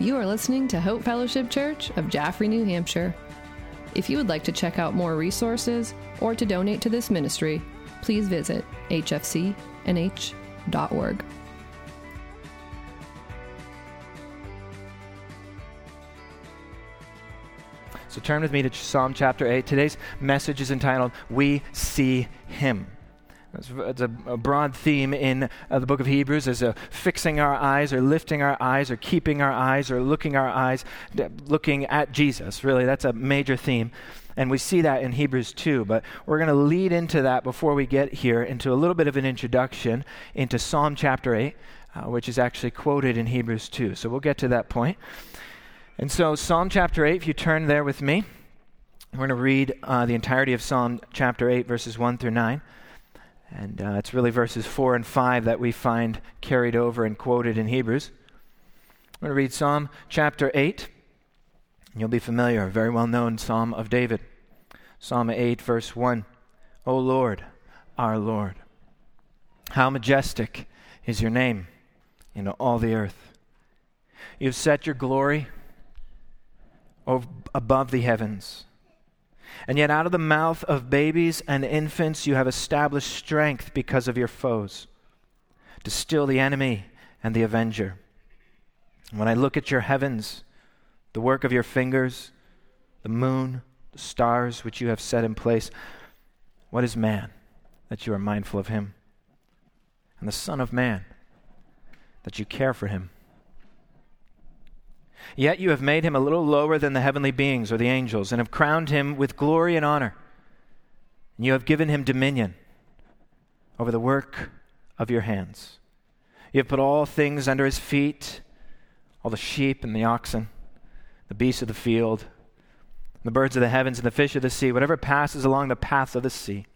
You are listening to Hope Fellowship Church of Jaffrey, New Hampshire. If you would like to check out more resources or to donate to this ministry, please visit hfcnh.org. So turn with me to Psalm chapter 8. Today's message is entitled, We See Him. It's a, a broad theme in uh, the book of Hebrews as a fixing our eyes or lifting our eyes or keeping our eyes or looking our eyes, looking at Jesus. Really, that's a major theme. And we see that in Hebrews 2. But we're going to lead into that before we get here into a little bit of an introduction into Psalm chapter 8, uh, which is actually quoted in Hebrews 2. So we'll get to that point. And so, Psalm chapter 8, if you turn there with me, we're going to read uh, the entirety of Psalm chapter 8, verses 1 through 9. And uh, it's really verses 4 and 5 that we find carried over and quoted in Hebrews. I'm going to read Psalm chapter 8. You'll be familiar, a very well known Psalm of David. Psalm 8, verse 1. O Lord, our Lord, how majestic is your name in all the earth. You've set your glory above the heavens. And yet, out of the mouth of babies and infants, you have established strength because of your foes, to still the enemy and the avenger. When I look at your heavens, the work of your fingers, the moon, the stars which you have set in place, what is man that you are mindful of him? And the Son of Man that you care for him? Yet you have made him a little lower than the heavenly beings or the angels, and have crowned him with glory and honor. And you have given him dominion over the work of your hands. You have put all things under his feet all the sheep and the oxen, the beasts of the field, the birds of the heavens, and the fish of the sea, whatever passes along the paths of the sea.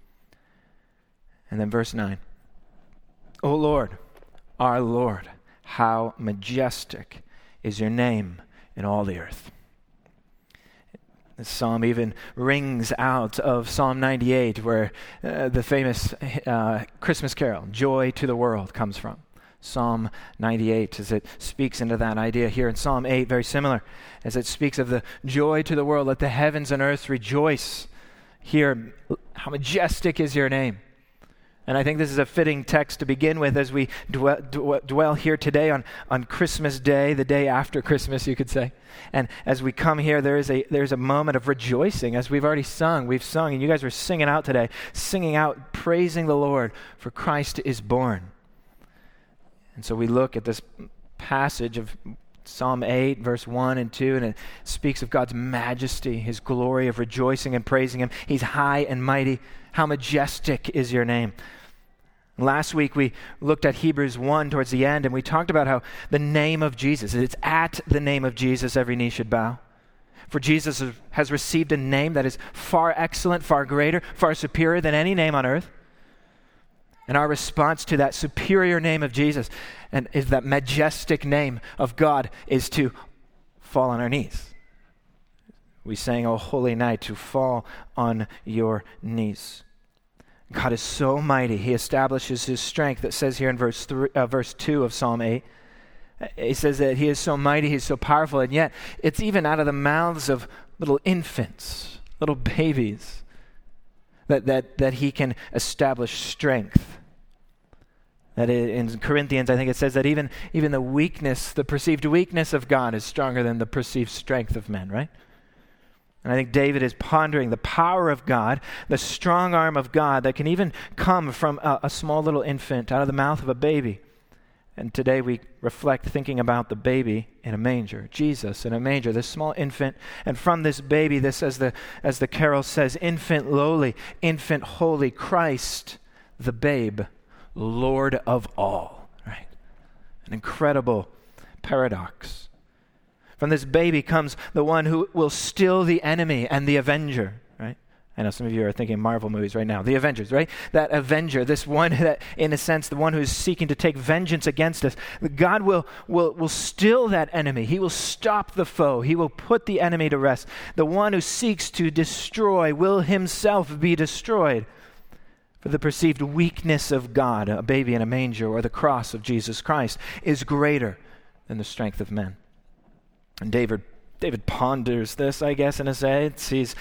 And then verse 9 O Lord, our Lord, how majestic is your name in all the earth. This psalm even rings out of Psalm 98, where uh, the famous uh, Christmas carol, Joy to the World, comes from. Psalm 98, as it speaks into that idea here in Psalm 8, very similar, as it speaks of the joy to the world. Let the heavens and earth rejoice. Here, how majestic is your name. And I think this is a fitting text to begin with as we dwell, dwell, here today on, on Christmas Day, the day after Christmas, you could say. And as we come here, there is a, there's a moment of rejoicing as we've already sung. We've sung, and you guys were singing out today, singing out, praising the Lord, for Christ is born. And so we look at this passage of Psalm 8, verse 1 and 2, and it speaks of God's majesty, his glory of rejoicing and praising him. He's high and mighty. How majestic is your name. Last week we looked at Hebrews 1 towards the end, and we talked about how the name of Jesus, it's at the name of Jesus every knee should bow. For Jesus has received a name that is far excellent, far greater, far superior than any name on earth. And our response to that superior name of Jesus and is that majestic name of God is to fall on our knees we sang, O holy night, to fall on your knees. God is so mighty. He establishes his strength. that says here in verse, three, uh, verse 2 of Psalm 8. He says that he is so mighty, he's so powerful, and yet it's even out of the mouths of little infants, little babies, that, that, that he can establish strength. That in Corinthians, I think it says that even, even the weakness, the perceived weakness of God is stronger than the perceived strength of men, right? And I think David is pondering the power of God, the strong arm of God that can even come from a, a, small little infant out of the mouth of a baby. And today we reflect thinking about the baby in a manger, Jesus in a manger, this small infant. And from this baby, this, as the, as the carol says, infant lowly, infant holy, Christ, the babe, Lord of all. Right? An incredible paradox. From this baby comes the one who will still the enemy and the avenger, right? I know some of you are thinking Marvel movies right now. The Avengers, right? That avenger, this one that, in a sense, the one who is seeking to take vengeance against us. God will, will, will still that enemy. He will stop the foe. He will put the enemy to rest. The one who seeks to destroy will himself be destroyed. For the perceived weakness of God, a baby in a manger, or the cross of Jesus Christ, is greater than the strength of men. And David, David ponders this, I guess, in a sense. He's,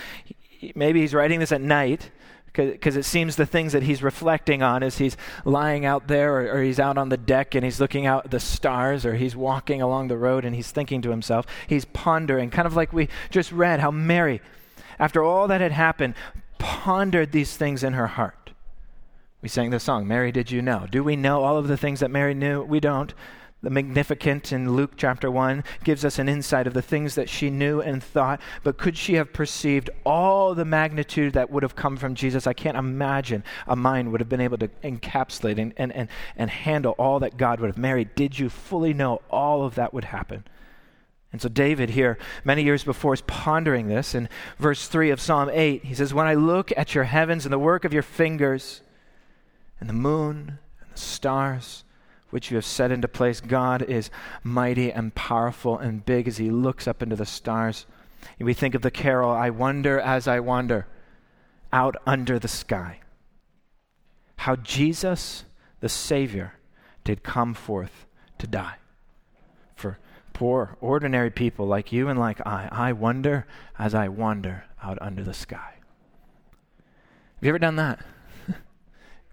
maybe he's writing this at night because it seems the things that he's reflecting on as he's lying out there or, or, he's out on the deck and he's looking out the stars or he's walking along the road and he's thinking to himself he's pondering kind of like we just read how mary after all that had happened pondered these things in her heart. We sang the song mary did you know? Do we know all of the things that mary knew? We don't the Magnificat in Luke chapter 1 gives us an insight of the things that she knew and thought, but could she have perceived all the magnitude that would have come from Jesus? I can't imagine a mind would have been able to encapsulate and, and, and, and handle all that God would have. Mary, did you fully know all of that would happen? And so, David here, many years before, is pondering this. In verse 3 of Psalm 8, he says, When I look at your heavens and the work of your fingers, and the moon and the stars, which you have set into place. God is mighty and powerful and big as he looks up into the stars. And we think of the carol, I wonder as I wander out under the sky. How Jesus, the Savior, did come forth to die. For poor, ordinary people like you and like I, I wonder as I wander out under the sky. Have you ever done that?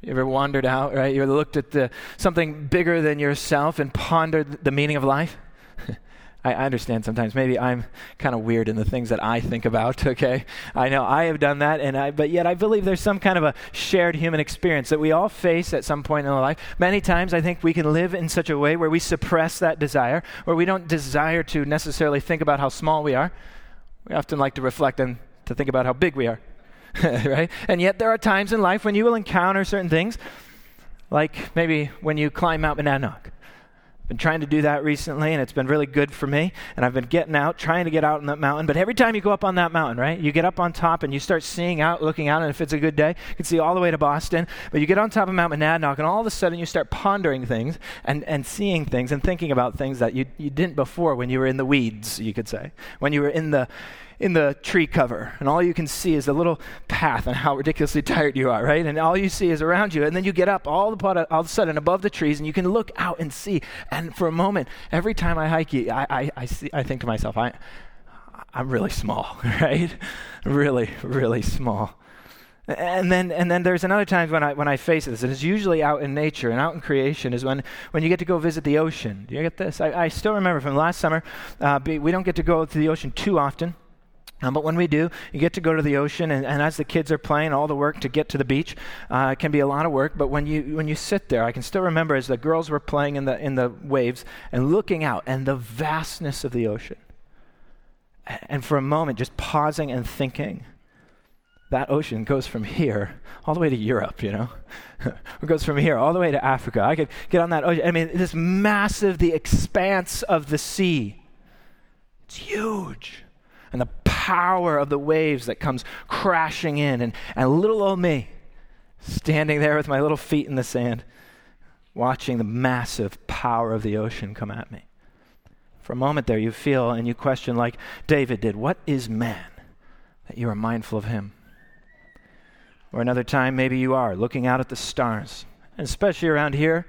You ever wandered out, right? You ever looked at the, something bigger than yourself and pondered the meaning of life? I, understand sometimes. Maybe I'm kind of weird in the things that I think about, okay? I know I have done that, and I, but yet I believe there's some kind of a shared human experience that we all face at some point in our life. Many times I think we can live in such a way where we suppress that desire, where we don't desire to necessarily think about how small we are. We often like to reflect and to think about how big we are. right? And yet there are times in life when you will encounter certain things, like maybe when you climb Mount Monadnock. I've been trying to do that recently, and it's been really good for me. And I've been getting out, trying to get out on that mountain. But every time you go up on that mountain, right, you get up on top and you start seeing out, looking out, and if it's a good day, you can see all the way to Boston. But you get on top of Mount Monadnock, and all of a sudden you start pondering things and, and seeing things and thinking about things that you, you didn't before when you were in the weeds, you could say. When you were in the in the tree cover, and all you can see is a little path and how ridiculously tired you are, right? And all you see is around you, and then you get up all, the, all of a sudden above the trees, and you can look out and see. And for a moment, every time I hike, I, I, I, see, I think to myself, I, I'm really small, right? really, really small. And then, and then there's another time when I, when I face this, and it's usually out in nature and out in creation, is when, when you get to go visit the ocean. Do you get this? I, I still remember from last summer, uh, we don't get to go to the ocean too often. Um, but when we do, you get to go to the ocean, and, and, as the kids are playing, all the work to get to the beach uh, can be a lot of work. But when you when you sit there, I can still remember as the girls were playing in the in the waves and looking out and the vastness of the ocean, and for a moment just pausing and thinking. That ocean goes from here all the way to Europe, you know. it goes from here all the way to Africa. I could get on that ocean. I mean, this massive, the expanse of the sea. It's huge and the power of the waves that comes crashing in, and, and little old me standing there with my little feet in the sand, watching the massive power of the ocean come at me. For a moment there, you feel and you question, like David did, What is man that you are mindful of him? Or another time, maybe you are looking out at the stars, especially around here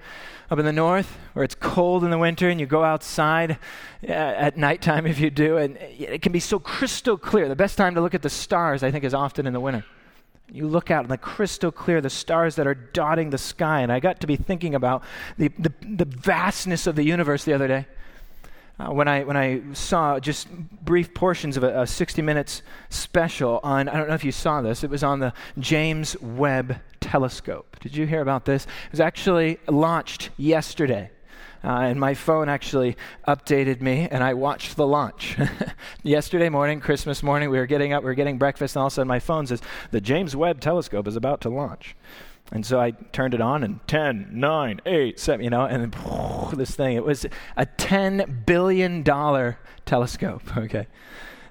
up in the north where it's cold in the winter and you go outside uh, at nighttime if you do, and it can be so crystal clear. The best time to look at the stars, I think, is often in the winter. You look out and the crystal clear, the stars that are dotting the sky. And I got to be thinking about the, the, the vastness of the universe the other day. Uh, when I when I saw just brief portions of a, a 60 minutes special on I don't know if you saw this it was on the James Webb telescope. Did you hear about this? It was actually launched yesterday. Uh, and my phone actually updated me, and I watched the launch. Yesterday morning, Christmas morning, we were getting up, we were getting breakfast, and all of a sudden my phone says, The James Webb telescope is about to launch. And so I turned it on, and 10, 9, 8, 7, you know, and then this thing, it was a $10 billion telescope, okay,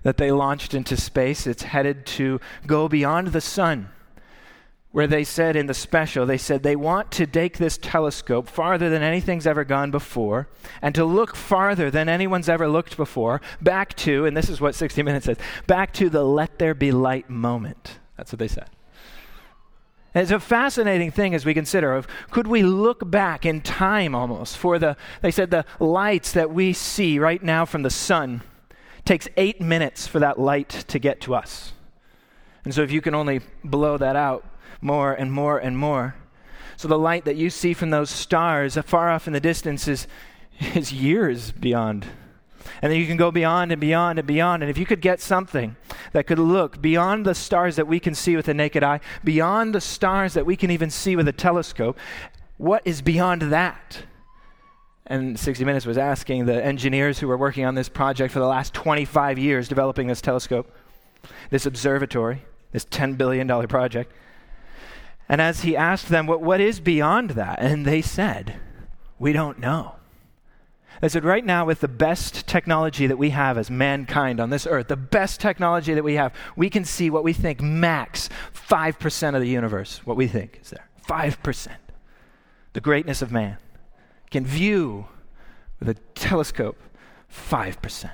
that they launched into space. It's headed to go beyond the sun where they said in the special, they said they want to take this telescope farther than anything's ever gone before and to look farther than anyone's ever looked before, back to, and this is what 60 Minutes says, back to the let there be light moment. That's what they said. And it's a fascinating thing as we consider of could we look back in time almost for the they said the lights that we see right now from the sun takes eight minutes for that light to get to us. And so if you can only blow that out more and more and more, so the light that you see from those stars far off in the distance is, is years beyond. And then you can go beyond and beyond and beyond. And if you could get something that could look beyond the stars that we can see with the naked eye, beyond the stars that we can even see with a telescope, what is beyond that? And 60 Minutes was asking the engineers who were working on this project for the last 25 years developing this telescope, this observatory, this $10 billion project. And as he asked them, what, what is beyond that? And they said, We don't know. They said, right now, with the best technology that we have as mankind on this earth, the best technology that we have, we can see what we think max 5% of the universe, what we think is there. 5%. The greatness of man. Can view with a telescope 5%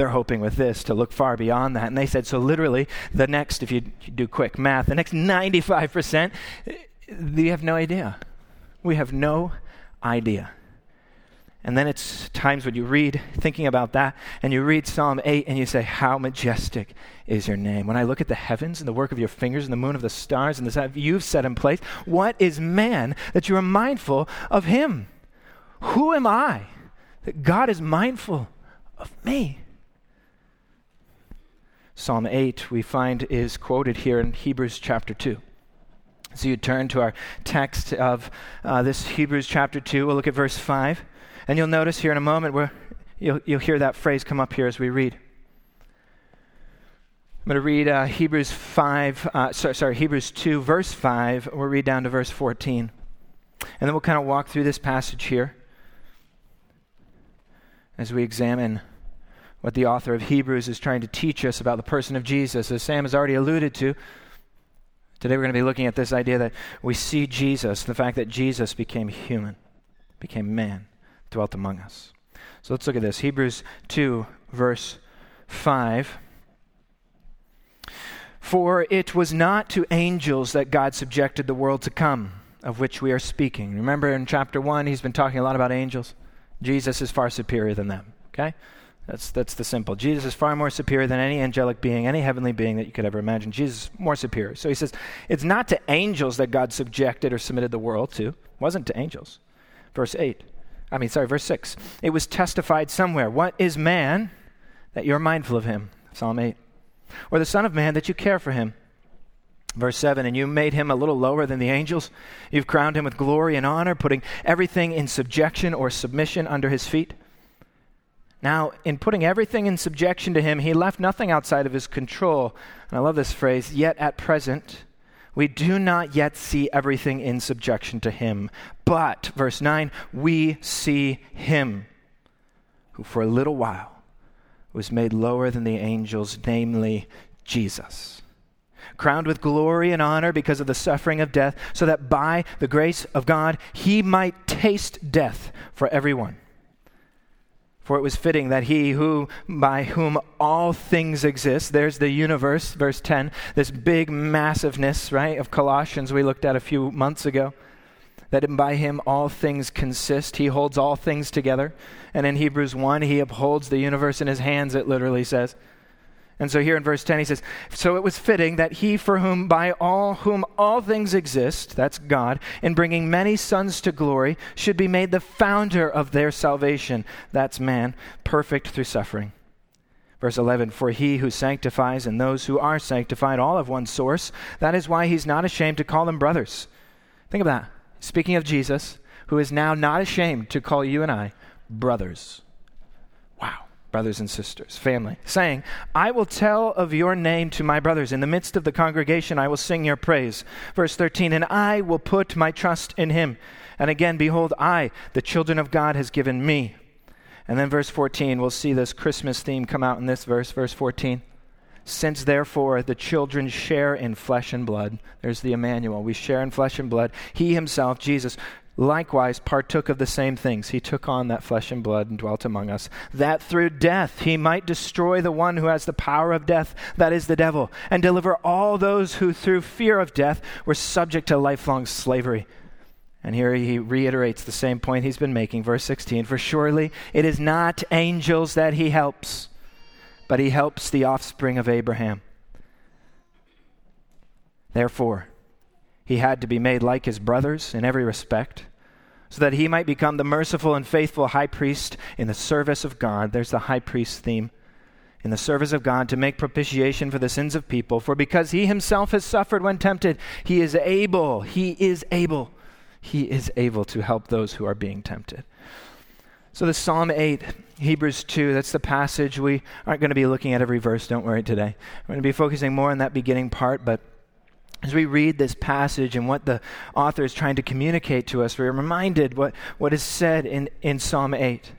they're hoping with this to look far beyond that. And they said, so literally, the next, if you do quick math, the next 95%, we have no idea. We have no idea. And then it's times when you read, thinking about that, and you read Psalm 8 and you say, How majestic is your name. When I look at the heavens and the work of your fingers and the moon of the stars and the sun you've set in place, what is man that you are mindful of him? Who am I that God is mindful of me? Psalm 8, we find, is quoted here in Hebrews chapter 2. So you turn to our text of uh, this Hebrews chapter 2. We'll look at verse 5. And you'll notice here in a moment where you'll, you'll hear that phrase come up here as we read. I'm going to read uh, Hebrews 5, uh, sorry, sorry, Hebrews 2, verse 5. We'll read down to verse 14. And then we'll kind of walk through this passage here as we examine what the author of Hebrews is trying to teach us about the person of Jesus. As Sam has already alluded to, today we're going to be looking at this idea that we see Jesus, the fact that Jesus became human, became man, dwelt among us. So let's look at this. Hebrews 2, verse 5. For it was not to angels that God subjected the world to come, of which we are speaking. Remember in chapter 1, he's been talking a lot about angels. Jesus is far superior than them, okay? That's, that's the simple. Jesus is far more superior than any angelic being, any heavenly being that you could ever imagine. Jesus is more superior. So he says, it's not to angels that God subjected or submitted the world to. It wasn't to angels. Verse 8. I mean, sorry, verse 6. It was testified somewhere. What is man that you're mindful of him? Psalm 8. Or the Son of Man that you care for him? Verse 7 And you made him a little lower than the angels. You've crowned him with glory and honor, putting everything in subjection or submission under his feet. Now, in putting everything in subjection to him, he left nothing outside of his control. And I love this phrase, yet at present, we do not yet see everything in subjection to him. But, verse 9, we see him who for a little while was made lower than the angels, namely Jesus. Crowned with glory and honor because of the suffering of death, so that by the grace of God he might taste death for everyone for it was fitting that he who by whom all things exist, there's the universe, verse 10, this big massiveness, right, of Colossians we looked at a few months ago, that by him all things consist. He holds all things together. And in Hebrews 1, he upholds the universe in his hands, it literally says. And so here in verse 10 he says, So it was fitting that he for whom by all whom all things exist, that's God, in bringing many sons to glory, should be made the founder of their salvation, that's man, perfect through suffering. Verse 11, For he who sanctifies and those who are sanctified all of one source. That is why he's not ashamed to call them brothers. Think of that. Speaking of Jesus, who is now not ashamed to call you and I brothers brothers and sisters, family, saying, I will tell of your name to my brothers. In the midst of the congregation, I will sing your praise. Verse 13, and I will put my trust in him. And again, behold, I, the children of God, has given me. And then verse 14, we'll see this Christmas theme come out in this verse, verse 14. Since therefore the children share in flesh and blood, there's the Emmanuel, we share in flesh and blood, he himself, Jesus, likewise partook of the same things. He took on that flesh and blood and dwelt among us, that through death he might destroy the one who has the power of death, that is the devil, and deliver all those who through fear of death were subject to lifelong slavery. And here he reiterates the same point he's been making, verse 16 For surely it is not angels that he helps, but he helps the offspring of Abraham. Therefore, he had to be made like his brothers in every respect, so that he might become the merciful and faithful high priest in the service of God. There's the high priest theme. In the service of God to make propitiation for the sins of people. For because he himself has suffered when tempted, he is able, he is able, he is able to help those who are being tempted. So, the Psalm 8, Hebrews 2, that's the passage. We aren't going to be looking at every verse, don't worry today. We're going to be focusing more on that beginning part, but as we read this passage and what the author is trying to communicate to us, we're reminded what, what is said in, in Psalm 8.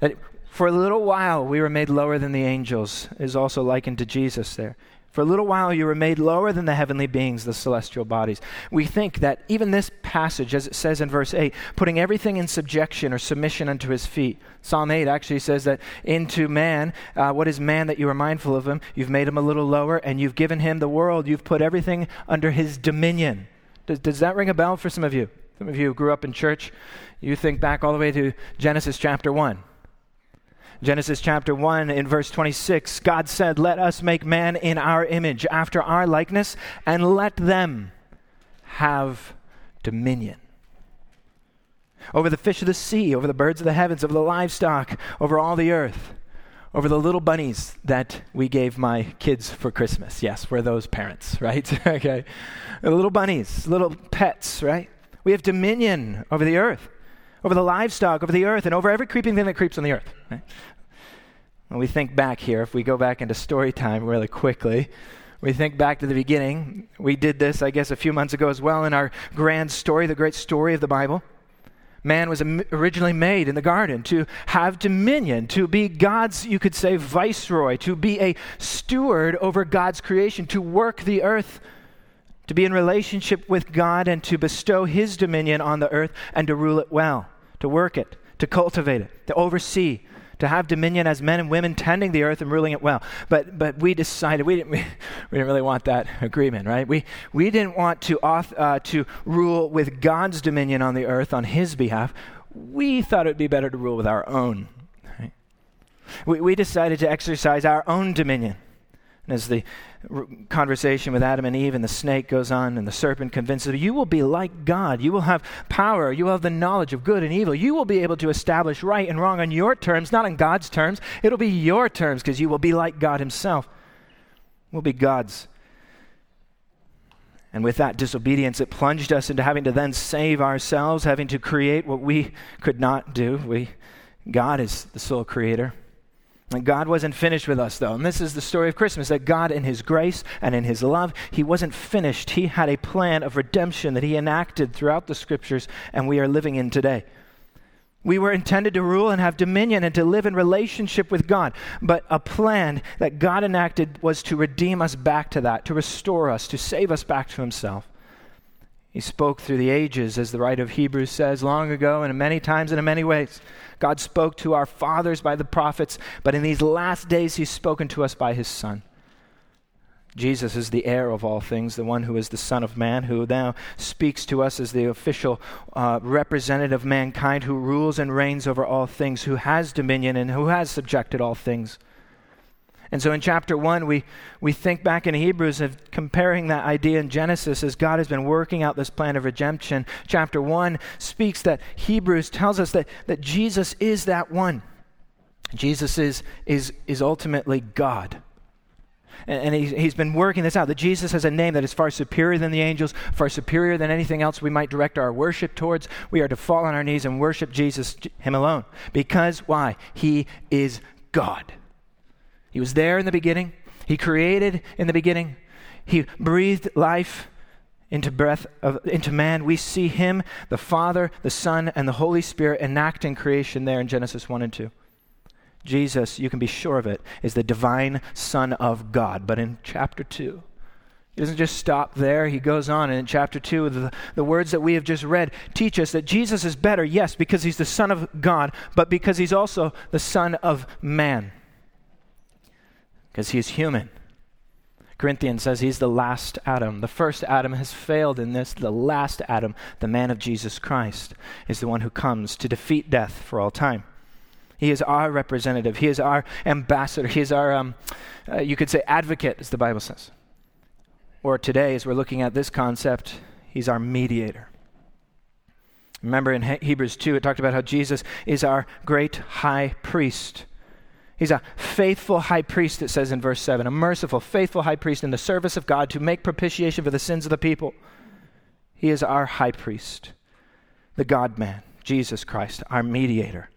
That for a little while we were made lower than the angels, is also likened to Jesus there. For a little while you were made lower than the heavenly beings, the celestial bodies. We think that even this passage, as it says in verse 8, putting everything in subjection or submission unto his feet. Psalm 8 actually says that into man, uh, what is man that you are mindful of him? You've made him a little lower and you've given him the world. You've put everything under his dominion. Does, does that ring a bell for some of you? Some of you who grew up in church, you think back all the way to Genesis chapter 1 Genesis chapter 1 in verse 26, God said, Let us make man in our image, after our likeness, and let them have dominion over the fish of the sea, over the birds of the heavens, over the livestock, over all the earth, over the little bunnies that we gave my kids for Christmas. Yes, we're those parents, right? okay. The little bunnies, little pets, right? We have dominion over the earth over the livestock, over the earth, and over every creeping thing that creeps on the earth. Right? When we think back here, if we go back into story time really quickly, we think back to the beginning. We did this, I guess, a few months ago as well in our grand story, the great story of the Bible. Man was originally made in the garden to have dominion, to be God's, you could say, viceroy, to be a steward over God's creation, to work the earth to be in relationship with God and to bestow His dominion on the earth and to rule it well to work it, to cultivate it, to oversee, to have dominion as men and women tending the earth and ruling it well. But, but we decided we didn't, we, we didn't really want that agreement, right? We, we didn't want to, uh, to rule with God's dominion on the earth on His behalf. We thought it would be better to rule with our own. Right? We, we decided to exercise our own dominion. And as the conversation with Adam and Eve and the snake goes on, and the serpent convinces you, you will be like God. You will have power. You will have the knowledge of good and evil. You will be able to establish right and wrong on your terms, not on God's terms. It'll be your terms because you will be like God Himself. We'll be God's. And with that disobedience, it plunged us into having to then save ourselves, having to create what we could not do. We, God is the sole creator. God wasn't finished with us, though. And this is the story of Christmas that God, in His grace and in His love, He wasn't finished. He had a plan of redemption that He enacted throughout the scriptures, and we are living in today. We were intended to rule and have dominion and to live in relationship with God. But a plan that God enacted was to redeem us back to that, to restore us, to save us back to Himself. He spoke through the ages, as the writer of Hebrews says, long ago and in many times and in many ways. God spoke to our fathers by the prophets, but in these last days, He's spoken to us by His Son. Jesus is the heir of all things, the one who is the Son of Man, who now speaks to us as the official uh, representative of mankind, who rules and reigns over all things, who has dominion and who has subjected all things. And so in chapter 1, we, we think back in Hebrews of comparing that idea in Genesis as God has been working out this plan of redemption. Chapter 1 speaks that Hebrews tells us that, that Jesus is that one. Jesus is, is, is ultimately God. And, and he's, he's been working this out that Jesus has a name that is far superior than the angels, far superior than anything else we might direct our worship towards. We are to fall on our knees and worship Jesus, Him alone. Because why? He is God. He was there in the beginning. He created in the beginning. He breathed life into breath of, into man. We see him, the Father, the Son, and the Holy Spirit enacting creation there in Genesis 1 and 2. Jesus, you can be sure of it, is the divine Son of God. But in chapter 2, he doesn't just stop there. He goes on, and in chapter 2, the, the words that we have just read teach us that Jesus is better, yes, because he's the Son of God, but because he's also the Son of man because he's human. Corinthians says he's the last Adam. The first Adam has failed in this. The last Adam, the man of Jesus Christ, is the one who comes to defeat death for all time. He is our representative. He is our ambassador. He is our, um, uh, you could say, advocate, as the Bible says. Or today, as we're looking at this concept, he's our mediator. Remember in Hebrews 2, it talked about how Jesus is our great high priest. He's a faithful high priest, it says in verse 7, a merciful, faithful high priest in the service of God to make propitiation for the sins of the people. He is our high priest, the God man, Jesus Christ, our mediator.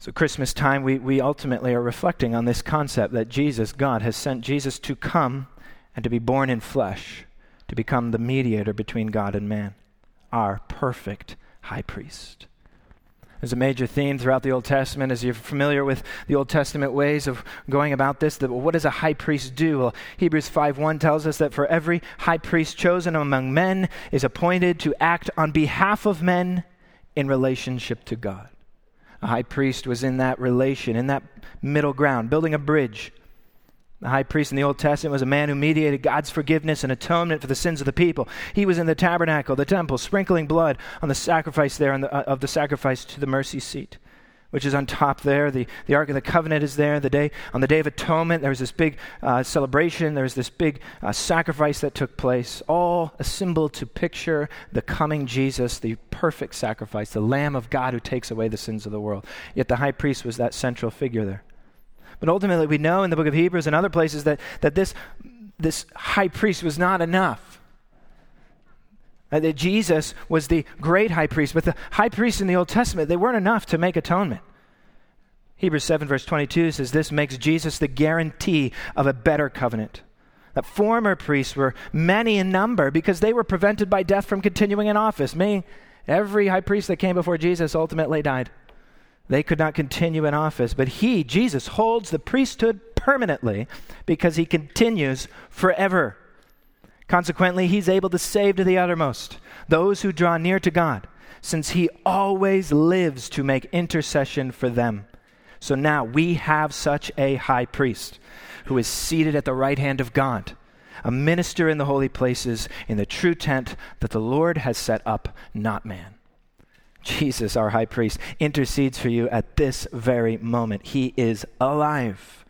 So, Christmas time, we, we ultimately are reflecting on this concept that Jesus, God, has sent Jesus to come and to be born in flesh, to become the mediator between God and man, our perfect high priest. There's a major theme throughout the Old Testament as you're familiar with the Old Testament ways of going about this. That, what does a high priest do? Well, Hebrews 5.1 tells us that for every high priest chosen among men is appointed to act on behalf of men in relationship to God. A high priest was in that relation, in that middle ground, building a bridge the high priest in the Old Testament was a man who mediated God's forgiveness and atonement for the sins of the people. He was in the tabernacle, the temple, sprinkling blood on the sacrifice there the, uh, of the sacrifice to the mercy seat, which is on top there. The, the Ark of the Covenant is there. The day on the Day of Atonement, there was this big uh, celebration. There was this big uh, sacrifice that took place, all a symbol to picture the coming Jesus, the perfect sacrifice, the Lamb of God who takes away the sins of the world. Yet the high priest was that central figure there. But ultimately, we know in the book of Hebrews and other places that, that this, this high priest was not enough. Uh, that Jesus was the great high priest, but the high priests in the Old Testament, they weren't enough to make atonement. Hebrews 7, verse 22 says, This makes Jesus the guarantee of a better covenant. That former priests were many in number because they were prevented by death from continuing in office. Meaning, every high priest that came before Jesus ultimately died. They could not continue in office, but he, Jesus, holds the priesthood permanently because he continues forever. Consequently, he's able to save to the uttermost those who draw near to God, since he always lives to make intercession for them. So now we have such a high priest who is seated at the right hand of God, a minister in the holy places, in the true tent that the Lord has set up, not man. Jesus, our high priest, intercedes for you at this very moment. He is alive.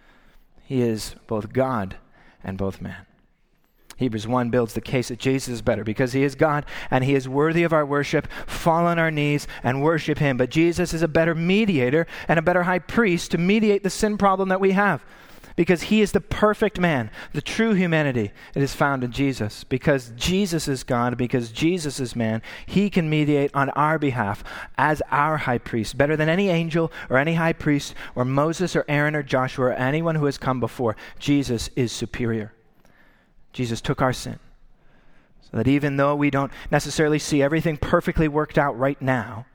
He is both God and both man. Hebrews 1 builds the case that Jesus is better because he is God and he is worthy of our worship. Fall on our knees and worship him. But Jesus is a better mediator and a better high priest to mediate the sin problem that we have because he is the perfect man. The true humanity it is found in Jesus. Because Jesus is God, because Jesus is man, he can mediate on our behalf as our high priest, better than any angel or any high priest or Moses or Aaron or Joshua or anyone who has come before. Jesus is superior. Jesus took our sin. So that even though we don't necessarily see everything perfectly worked out right now,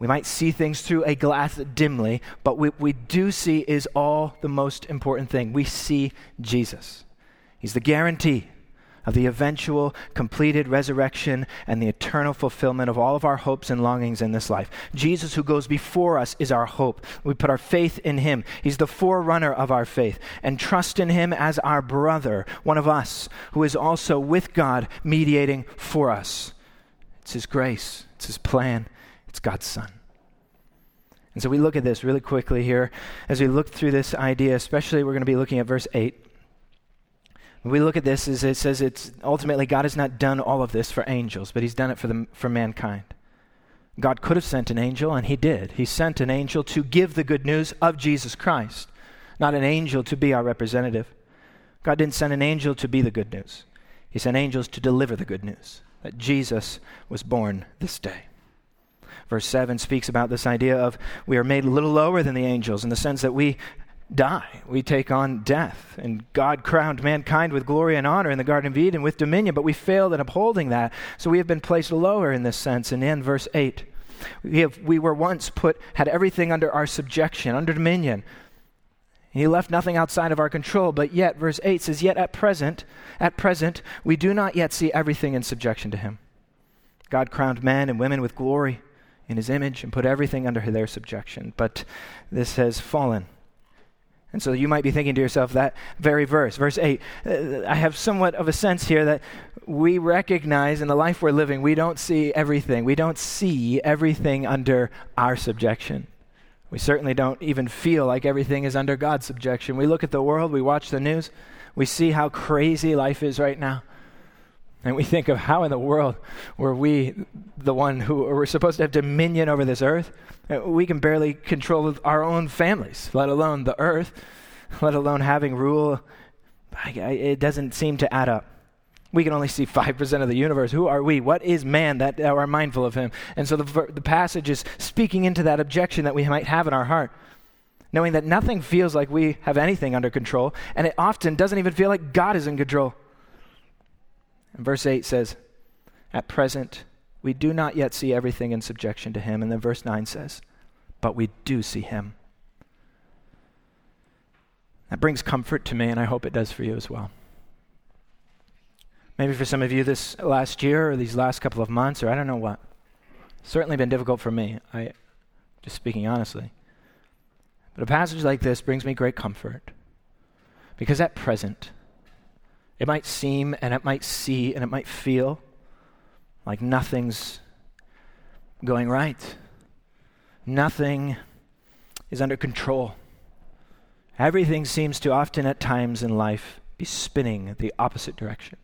we might see things through a glass dimly, but what we do see is all the most important thing. We see Jesus. He's the guarantee of the eventual completed resurrection and the eternal fulfillment of all of our hopes and longings in this life. Jesus, who goes before us, is our hope. We put our faith in him. He's the forerunner of our faith and trust in him as our brother, one of us, who is also with God mediating for us. It's his grace, it's his plan, it's God's Son. And so we look at this really quickly here as we look through this idea, especially we're going to be looking at verse 8. When we look at this, as it says it's ultimately God has not done all of this for angels, but He's done it for, the, for mankind. God could have sent an angel, and He did. He sent an angel to give the good news of Jesus Christ, not an angel to be our representative. God didn't send an angel to be the good news, He sent angels to deliver the good news that Jesus was born this day. Verse 7 speaks about this idea of we are made a little lower than the angels in the sense that we die. We take on death. And God crowned mankind with glory and honor in the Garden of Eden with dominion, but we failed in upholding that. So we have been placed lower in this sense. And in verse 8, we, have, we were once put, had everything under our subjection, under dominion. He left nothing outside of our control, but yet, verse 8 says, Yet at present, at present, we do not yet see everything in subjection to him. God crowned men and women with glory in his image and put everything under their subjection. But this has fallen. And so you might be thinking to yourself, that very verse, verse 8, uh, I have somewhat of a sense here that we recognize in the life we're living, we don't see everything. We don't see everything under our subjection. We certainly don't even feel like everything is under God's subjection. We look at the world, we watch the news, we see how crazy life is right now. And we think of how in the world were we the one who were supposed to have dominion over this earth? Uh, we can barely control our own families, let alone the earth, let alone having rule. It doesn't seem to add up. We can only see 5% of the universe. Who are we? What is man that are mindful of him? And so the, the passage is speaking into that objection that we might have in our heart, knowing that nothing feels like we have anything under control, and it often doesn't even feel like God is in control. And verse 8 says, At present, we do not yet see everything in subjection to him. And then verse 9 says, But we do see him. That brings comfort to me, and I hope it does for you as well. Maybe for some of you this last year or these last couple of months, or I don't know what. Certainly been difficult for me. I just speaking honestly. But a passage like this brings me great comfort. Because at present, it might seem and it might see and it might feel like nothing's going right. Nothing is under control. Everything seems to often at times in life be spinning the opposite direction,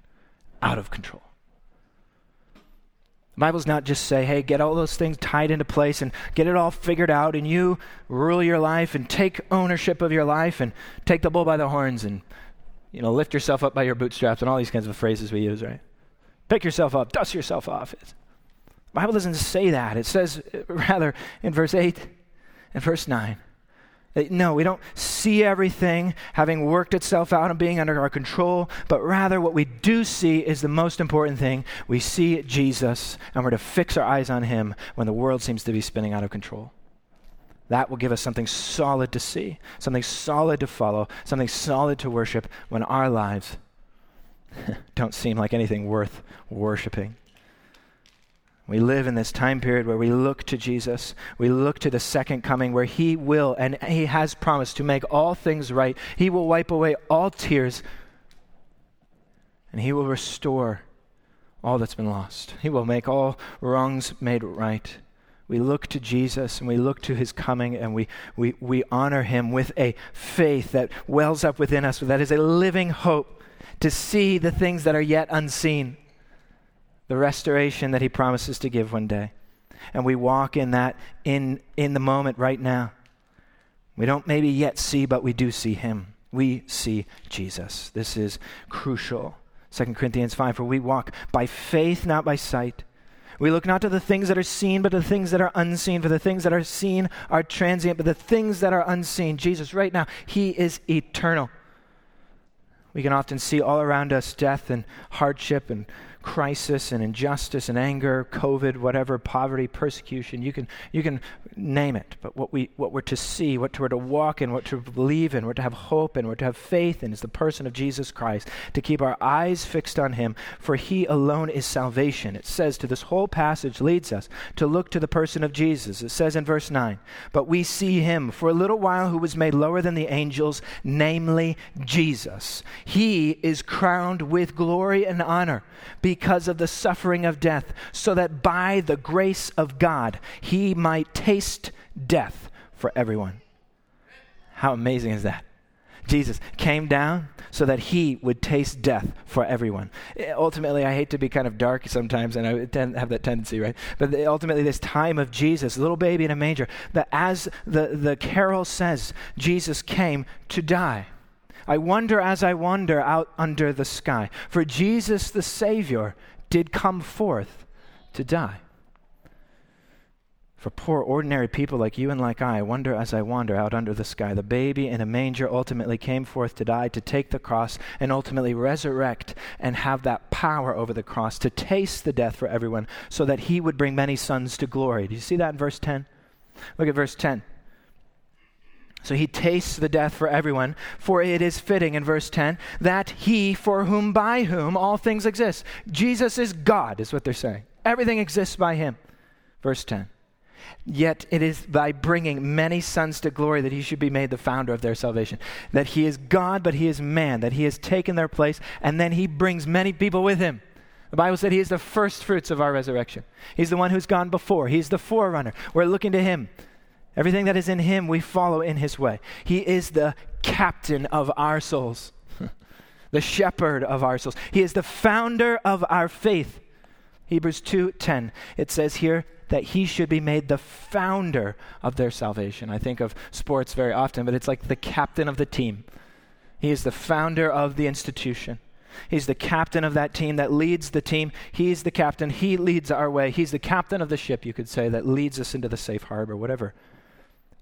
out of control. The Bible's not just say, hey, get all those things tied into place and get it all figured out, and you rule your life and take ownership of your life and take the bull by the horns and you know, lift yourself up by your bootstraps and all these kinds of phrases we use, right? Pick yourself up, dust yourself off. The Bible doesn't say that. It says, rather, in verse 8 and verse 9, no, we don't see everything having worked itself out and being under our control, but rather what we do see is the most important thing. We see Jesus, and we're to fix our eyes on him when the world seems to be spinning out of control. That will give us something solid to see, something solid to follow, something solid to worship when our lives don't seem like anything worth worshiping. We live in this time period where we look to Jesus. We look to the second coming where He will, and He has promised to make all things right. He will wipe away all tears, and He will restore all that's been lost. He will make all wrongs made right we look to Jesus and we look to his coming and we, we, we honor him with a faith that wells up within us, that is a living hope to see the things that are yet unseen, the restoration that he promises to give one day. And we walk in that in, in the moment right now. We don't maybe yet see, but we do see him. We see Jesus. This is crucial. 2 Corinthians 5 For we walk by faith, not by sight. We look not to the things that are seen, but to the things that are unseen. For the things that are seen are transient, but the things that are unseen, Jesus, right now, He is eternal. We can often see all around us death and hardship and crisis and injustice and anger, COVID, whatever, poverty, persecution, you can, you can name it. But what, we, what we're to see, what we're to walk in, what to believe in, we're to have hope in, we're to have faith in is the person of Jesus Christ, to keep our eyes fixed on him, for he alone is salvation. It says to this whole passage leads us to look to the person of Jesus. It says in verse 9, But we see him for a little while who was made lower than the angels, namely Jesus. He is crowned with glory and honor because of the suffering of death, so that by the grace of God he might taste death for everyone. How amazing is that? Jesus came down so that he would taste death for everyone. Eh, ultimately, I hate to be kind of dark sometimes, and I tend, have that tendency, right? But ultimately, this time of Jesus, little baby in a manger, that as the, the carol says, Jesus came to die. I wonder as I wander out under the sky. For Jesus the Savior did come forth to die. For poor, ordinary people like you and like I, I wonder as I wander out under the sky. The baby in a manger ultimately came forth to die, to take the cross, and ultimately resurrect and have that power over the cross to taste the death for everyone so that he would bring many sons to glory. Do you see that in verse 10? Look at verse 10. So he tastes the death for everyone, for it is fitting in verse 10 that he for whom by whom all things exist. Jesus is God, is what they're saying. Everything exists by him. Verse 10. Yet it is by bringing many sons to glory that he should be made the founder of their salvation. That he is God, but he is man, that he has taken their place, and then he brings many people with him. The Bible said he is the first fruits of our resurrection. He's the one who's gone before, he's the forerunner. We're looking to him. Everything that is in him, we follow in his way. He is the captain of our souls, the shepherd of our souls. He is the founder of our faith. Hebrews 2:10. It says here that he should be made the founder of their salvation. I think of sports very often, but it's like the captain of the team. He is the founder of the institution. He's the captain of that team that leads the team. He's the captain. He leads our way. He's the captain of the ship, you could say, that leads us into the safe harbor, whatever.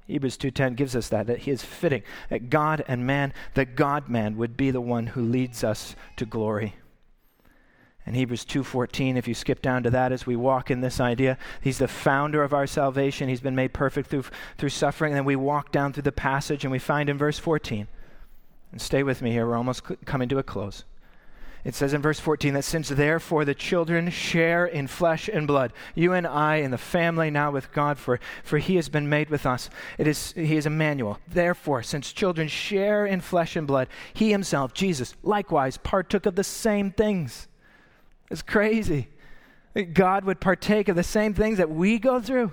Hebrews 2:10 gives us that that he is fitting that God and man, the God man would be the one who leads us to glory. And Hebrews 2:14 if you skip down to that as we walk in this idea he's the founder of our salvation. He's been made perfect through through suffering. And then we walk down through the passage and we find in verse 14 and stay with me here we're almost coming to a close it says in verse 14 that since therefore the children share in flesh and blood, you and I in the family now with God, for, for he has been made with us. It is, he is Emmanuel. Therefore, since children share in flesh and blood, he himself, Jesus, likewise partook of the same things. It's crazy. God would partake of the same things that we go through.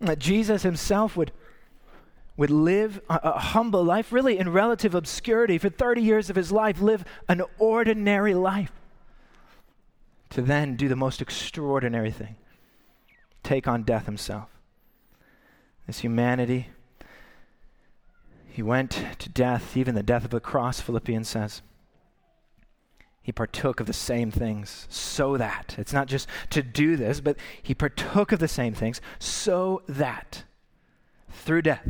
That Jesus himself would would live a, a, humble life, really in relative obscurity for 30 years of his life, live an ordinary life, to then do the most extraordinary thing take on death himself. This humanity, he went to death, even the death of the cross, Philippians says. He partook of the same things so that, it's not just to do this, but he partook of the same things so that through death,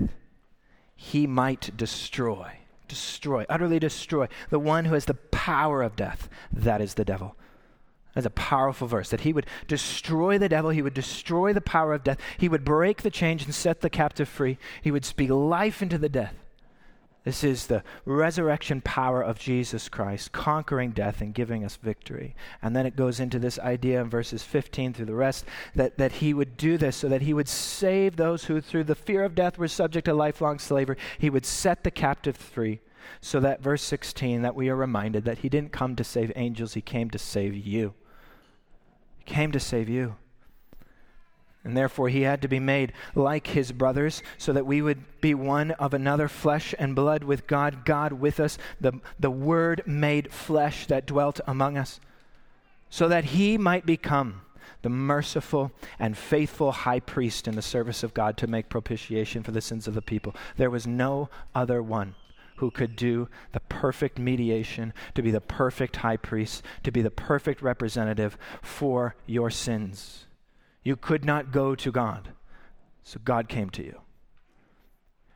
he might destroy, destroy, utterly destroy the one who has the power of death. That is the devil. That's a powerful verse that he would destroy the devil, he would destroy the power of death, he would break the chains and set the captive free, he would speak life into the death. This is the resurrection power of Jesus Christ, conquering death and giving us victory. And then it goes into this idea in verses 15 through the rest that, that he would do this so that he would save those who, through the fear of death, were subject to lifelong slavery. He would set the captive free. So that verse 16, that we are reminded that he didn't come to save angels, he came to save you. He came to save you. And therefore, he had to be made like his brothers so that we would be one of another, flesh and blood with God, God with us, the, the Word made flesh that dwelt among us, so that he might become the merciful and faithful high priest in the service of God to make propitiation for the sins of the people. There was no other one who could do the perfect mediation, to be the perfect high priest, to be the perfect representative for your sins. You could not go to God. So God came to you.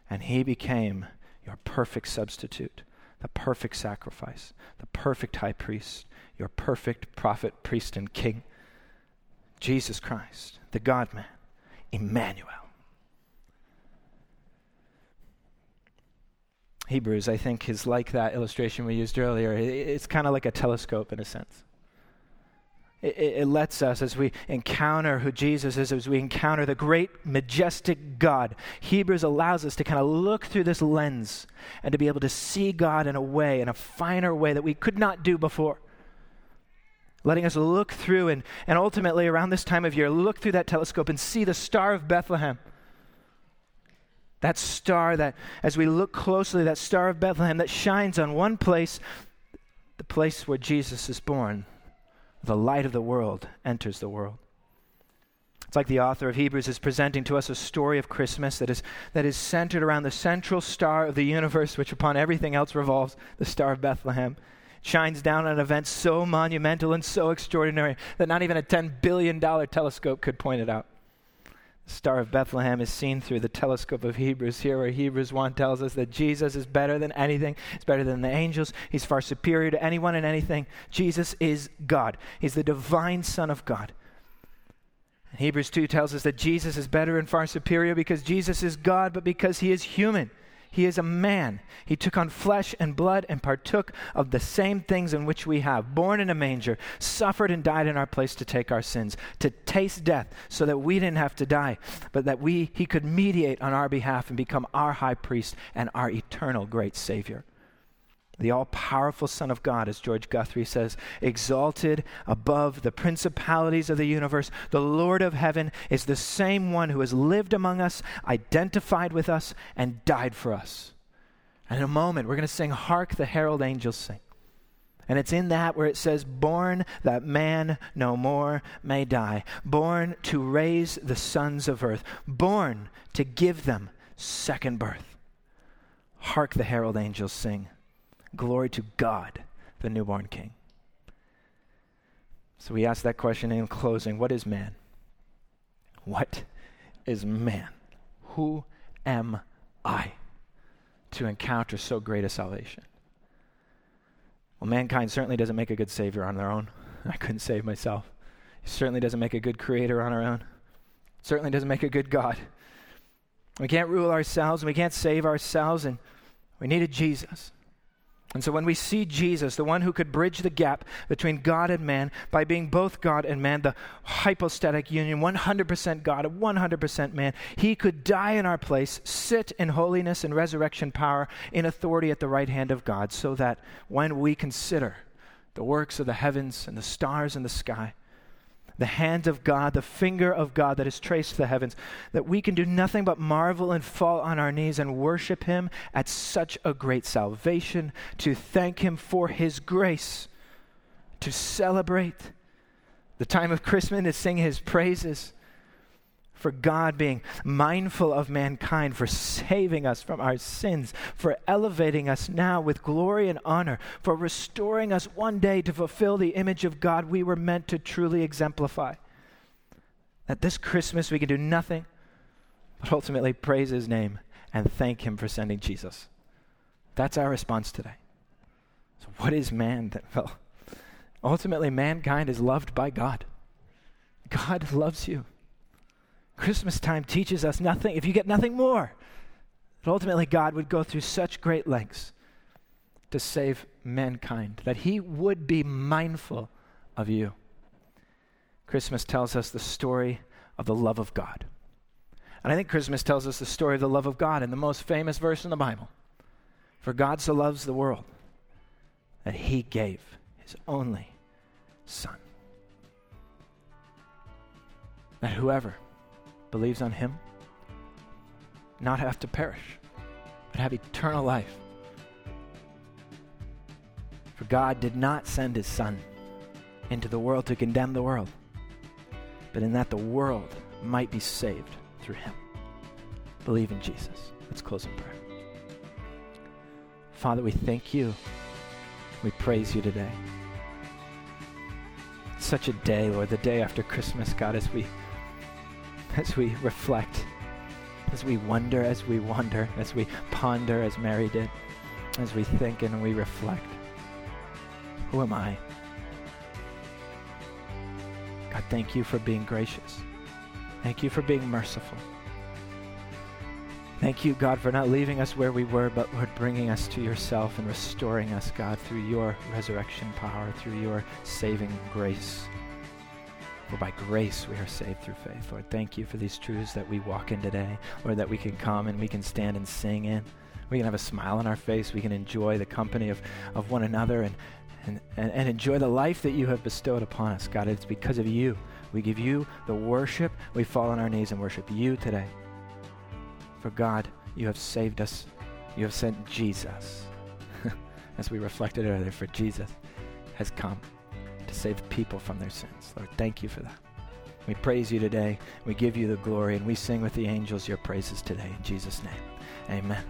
And he became your perfect substitute, the perfect sacrifice, the perfect high priest, your perfect prophet, priest, and king. Jesus Christ, the God man, Emmanuel. Hebrews, I think, is like that illustration we used earlier. It's kind of like a telescope in a sense. It, it, lets us, as we encounter who Jesus is, as we encounter the great, majestic God, Hebrews allows us to kind of look through this lens and to be able to see God in a way, in a finer way that we could not do before. Letting us look through and, and ultimately around this time of year, look through that telescope and see the star of Bethlehem. That star that, as we look closely, that star of Bethlehem that shines on one place, the place where Jesus is born, the light of the world enters the world. It's like the author of Hebrews is presenting to us a story of Christmas that is, that is centered around the central star of the universe, which upon everything else revolves, the Star of Bethlehem. shines down on an event so monumental and so extraordinary that not even a $10 billion telescope could point it out. Star of Bethlehem is seen through the telescope of Hebrews here, where Hebrews 1 tells us that Jesus is better than anything. He's better than the angels. He's far superior to anyone and anything. Jesus is God, He's the divine Son of God. Hebrews 2 tells us that Jesus is better and far superior because Jesus is God, but because He is human. He is a man. He took on flesh and blood and partook of the same things in which we have. Born in a manger, suffered and died in our place to take our sins, to taste death so that we didn't have to die, but that we he could mediate on our behalf and become our high priest and our eternal great savior. The all powerful Son of God, as George Guthrie says, exalted above the principalities of the universe. The Lord of heaven is the same one who has lived among us, identified with us, and died for us. And in a moment, we're going to sing, Hark the Herald Angels Sing. And it's in that where it says, Born that man no more may die, born to raise the sons of earth, born to give them second birth. Hark the herald angels sing. Glory to God, the newborn King. So we ask that question in closing What is man? What is man? Who am I to encounter so great a salvation? Well, mankind certainly doesn't make a good Savior on their own. I couldn't save myself. He certainly doesn't make a good Creator on our own. Certainly doesn't make a good God. We can't rule ourselves and we can't save ourselves, and we needed Jesus. And so when we see Jesus, the one who could bridge the gap between God and man by being both God and man, the hypostatic union, 100% God 100% man, he could die in our place, sit in holiness and resurrection power in authority at the right hand of God, so that when we consider the works of the heavens and the stars in the sky, the hand of God, the finger of God that has traced the heavens, that we can do nothing but marvel and fall on our knees and worship Him at such a great salvation, to thank Him for His grace, to celebrate the time of Christmas, to sing His praises for God being mindful of mankind, for saving us from our sins, for elevating us now with glory and honor, for restoring us one day to fulfill the image of God we were meant to truly exemplify. That this Christmas we can do nothing but ultimately praise His name and thank Him for sending Jesus. That's our response today. So, what is man? That, well, ultimately, mankind is loved by God. God loves you. Christmas time teaches us nothing, if you get nothing more, that ultimately God would go through such great lengths to save mankind, that he would be mindful of you. Christmas tells us the story of the love of God. And I think Christmas tells us the story of the love of God in the most famous verse in the Bible. For God so loves the world that he gave his only Son. That whoever believes on him not have to perish, but have eternal life. For God did not send his Son into the world to condemn the world, but in that the world might be saved through him. Believe in Jesus. Let's close in prayer. Father, we thank you. We praise you today. such a day, Lord, the day after Christmas, God, as we as we reflect, as we wonder, as we wonder, as we ponder, as Mary did, as we think and we reflect. Who am I? God, thank you for being gracious. Thank you for being merciful. Thank you, God, for not leaving us where we were, but Lord, bringing us to yourself and restoring us, God, through your resurrection power, through your saving grace. For by grace we are saved through faith. Lord, thank you for these truths that we walk in today, Lord, that we can come and we can stand and sing in. We can have a smile on our face. We can enjoy the company of, of one another and, and, and, and enjoy the life that you have bestowed upon us. God, it's because of you. We give you the worship. We fall on our knees and worship you today. For God, you have saved us. You have sent Jesus. As we reflected earlier, for Jesus has come to save people from their sins. Lord, thank you for that. We praise you today. We give you the glory, and we sing with the angels your praises today. In Jesus' name, amen.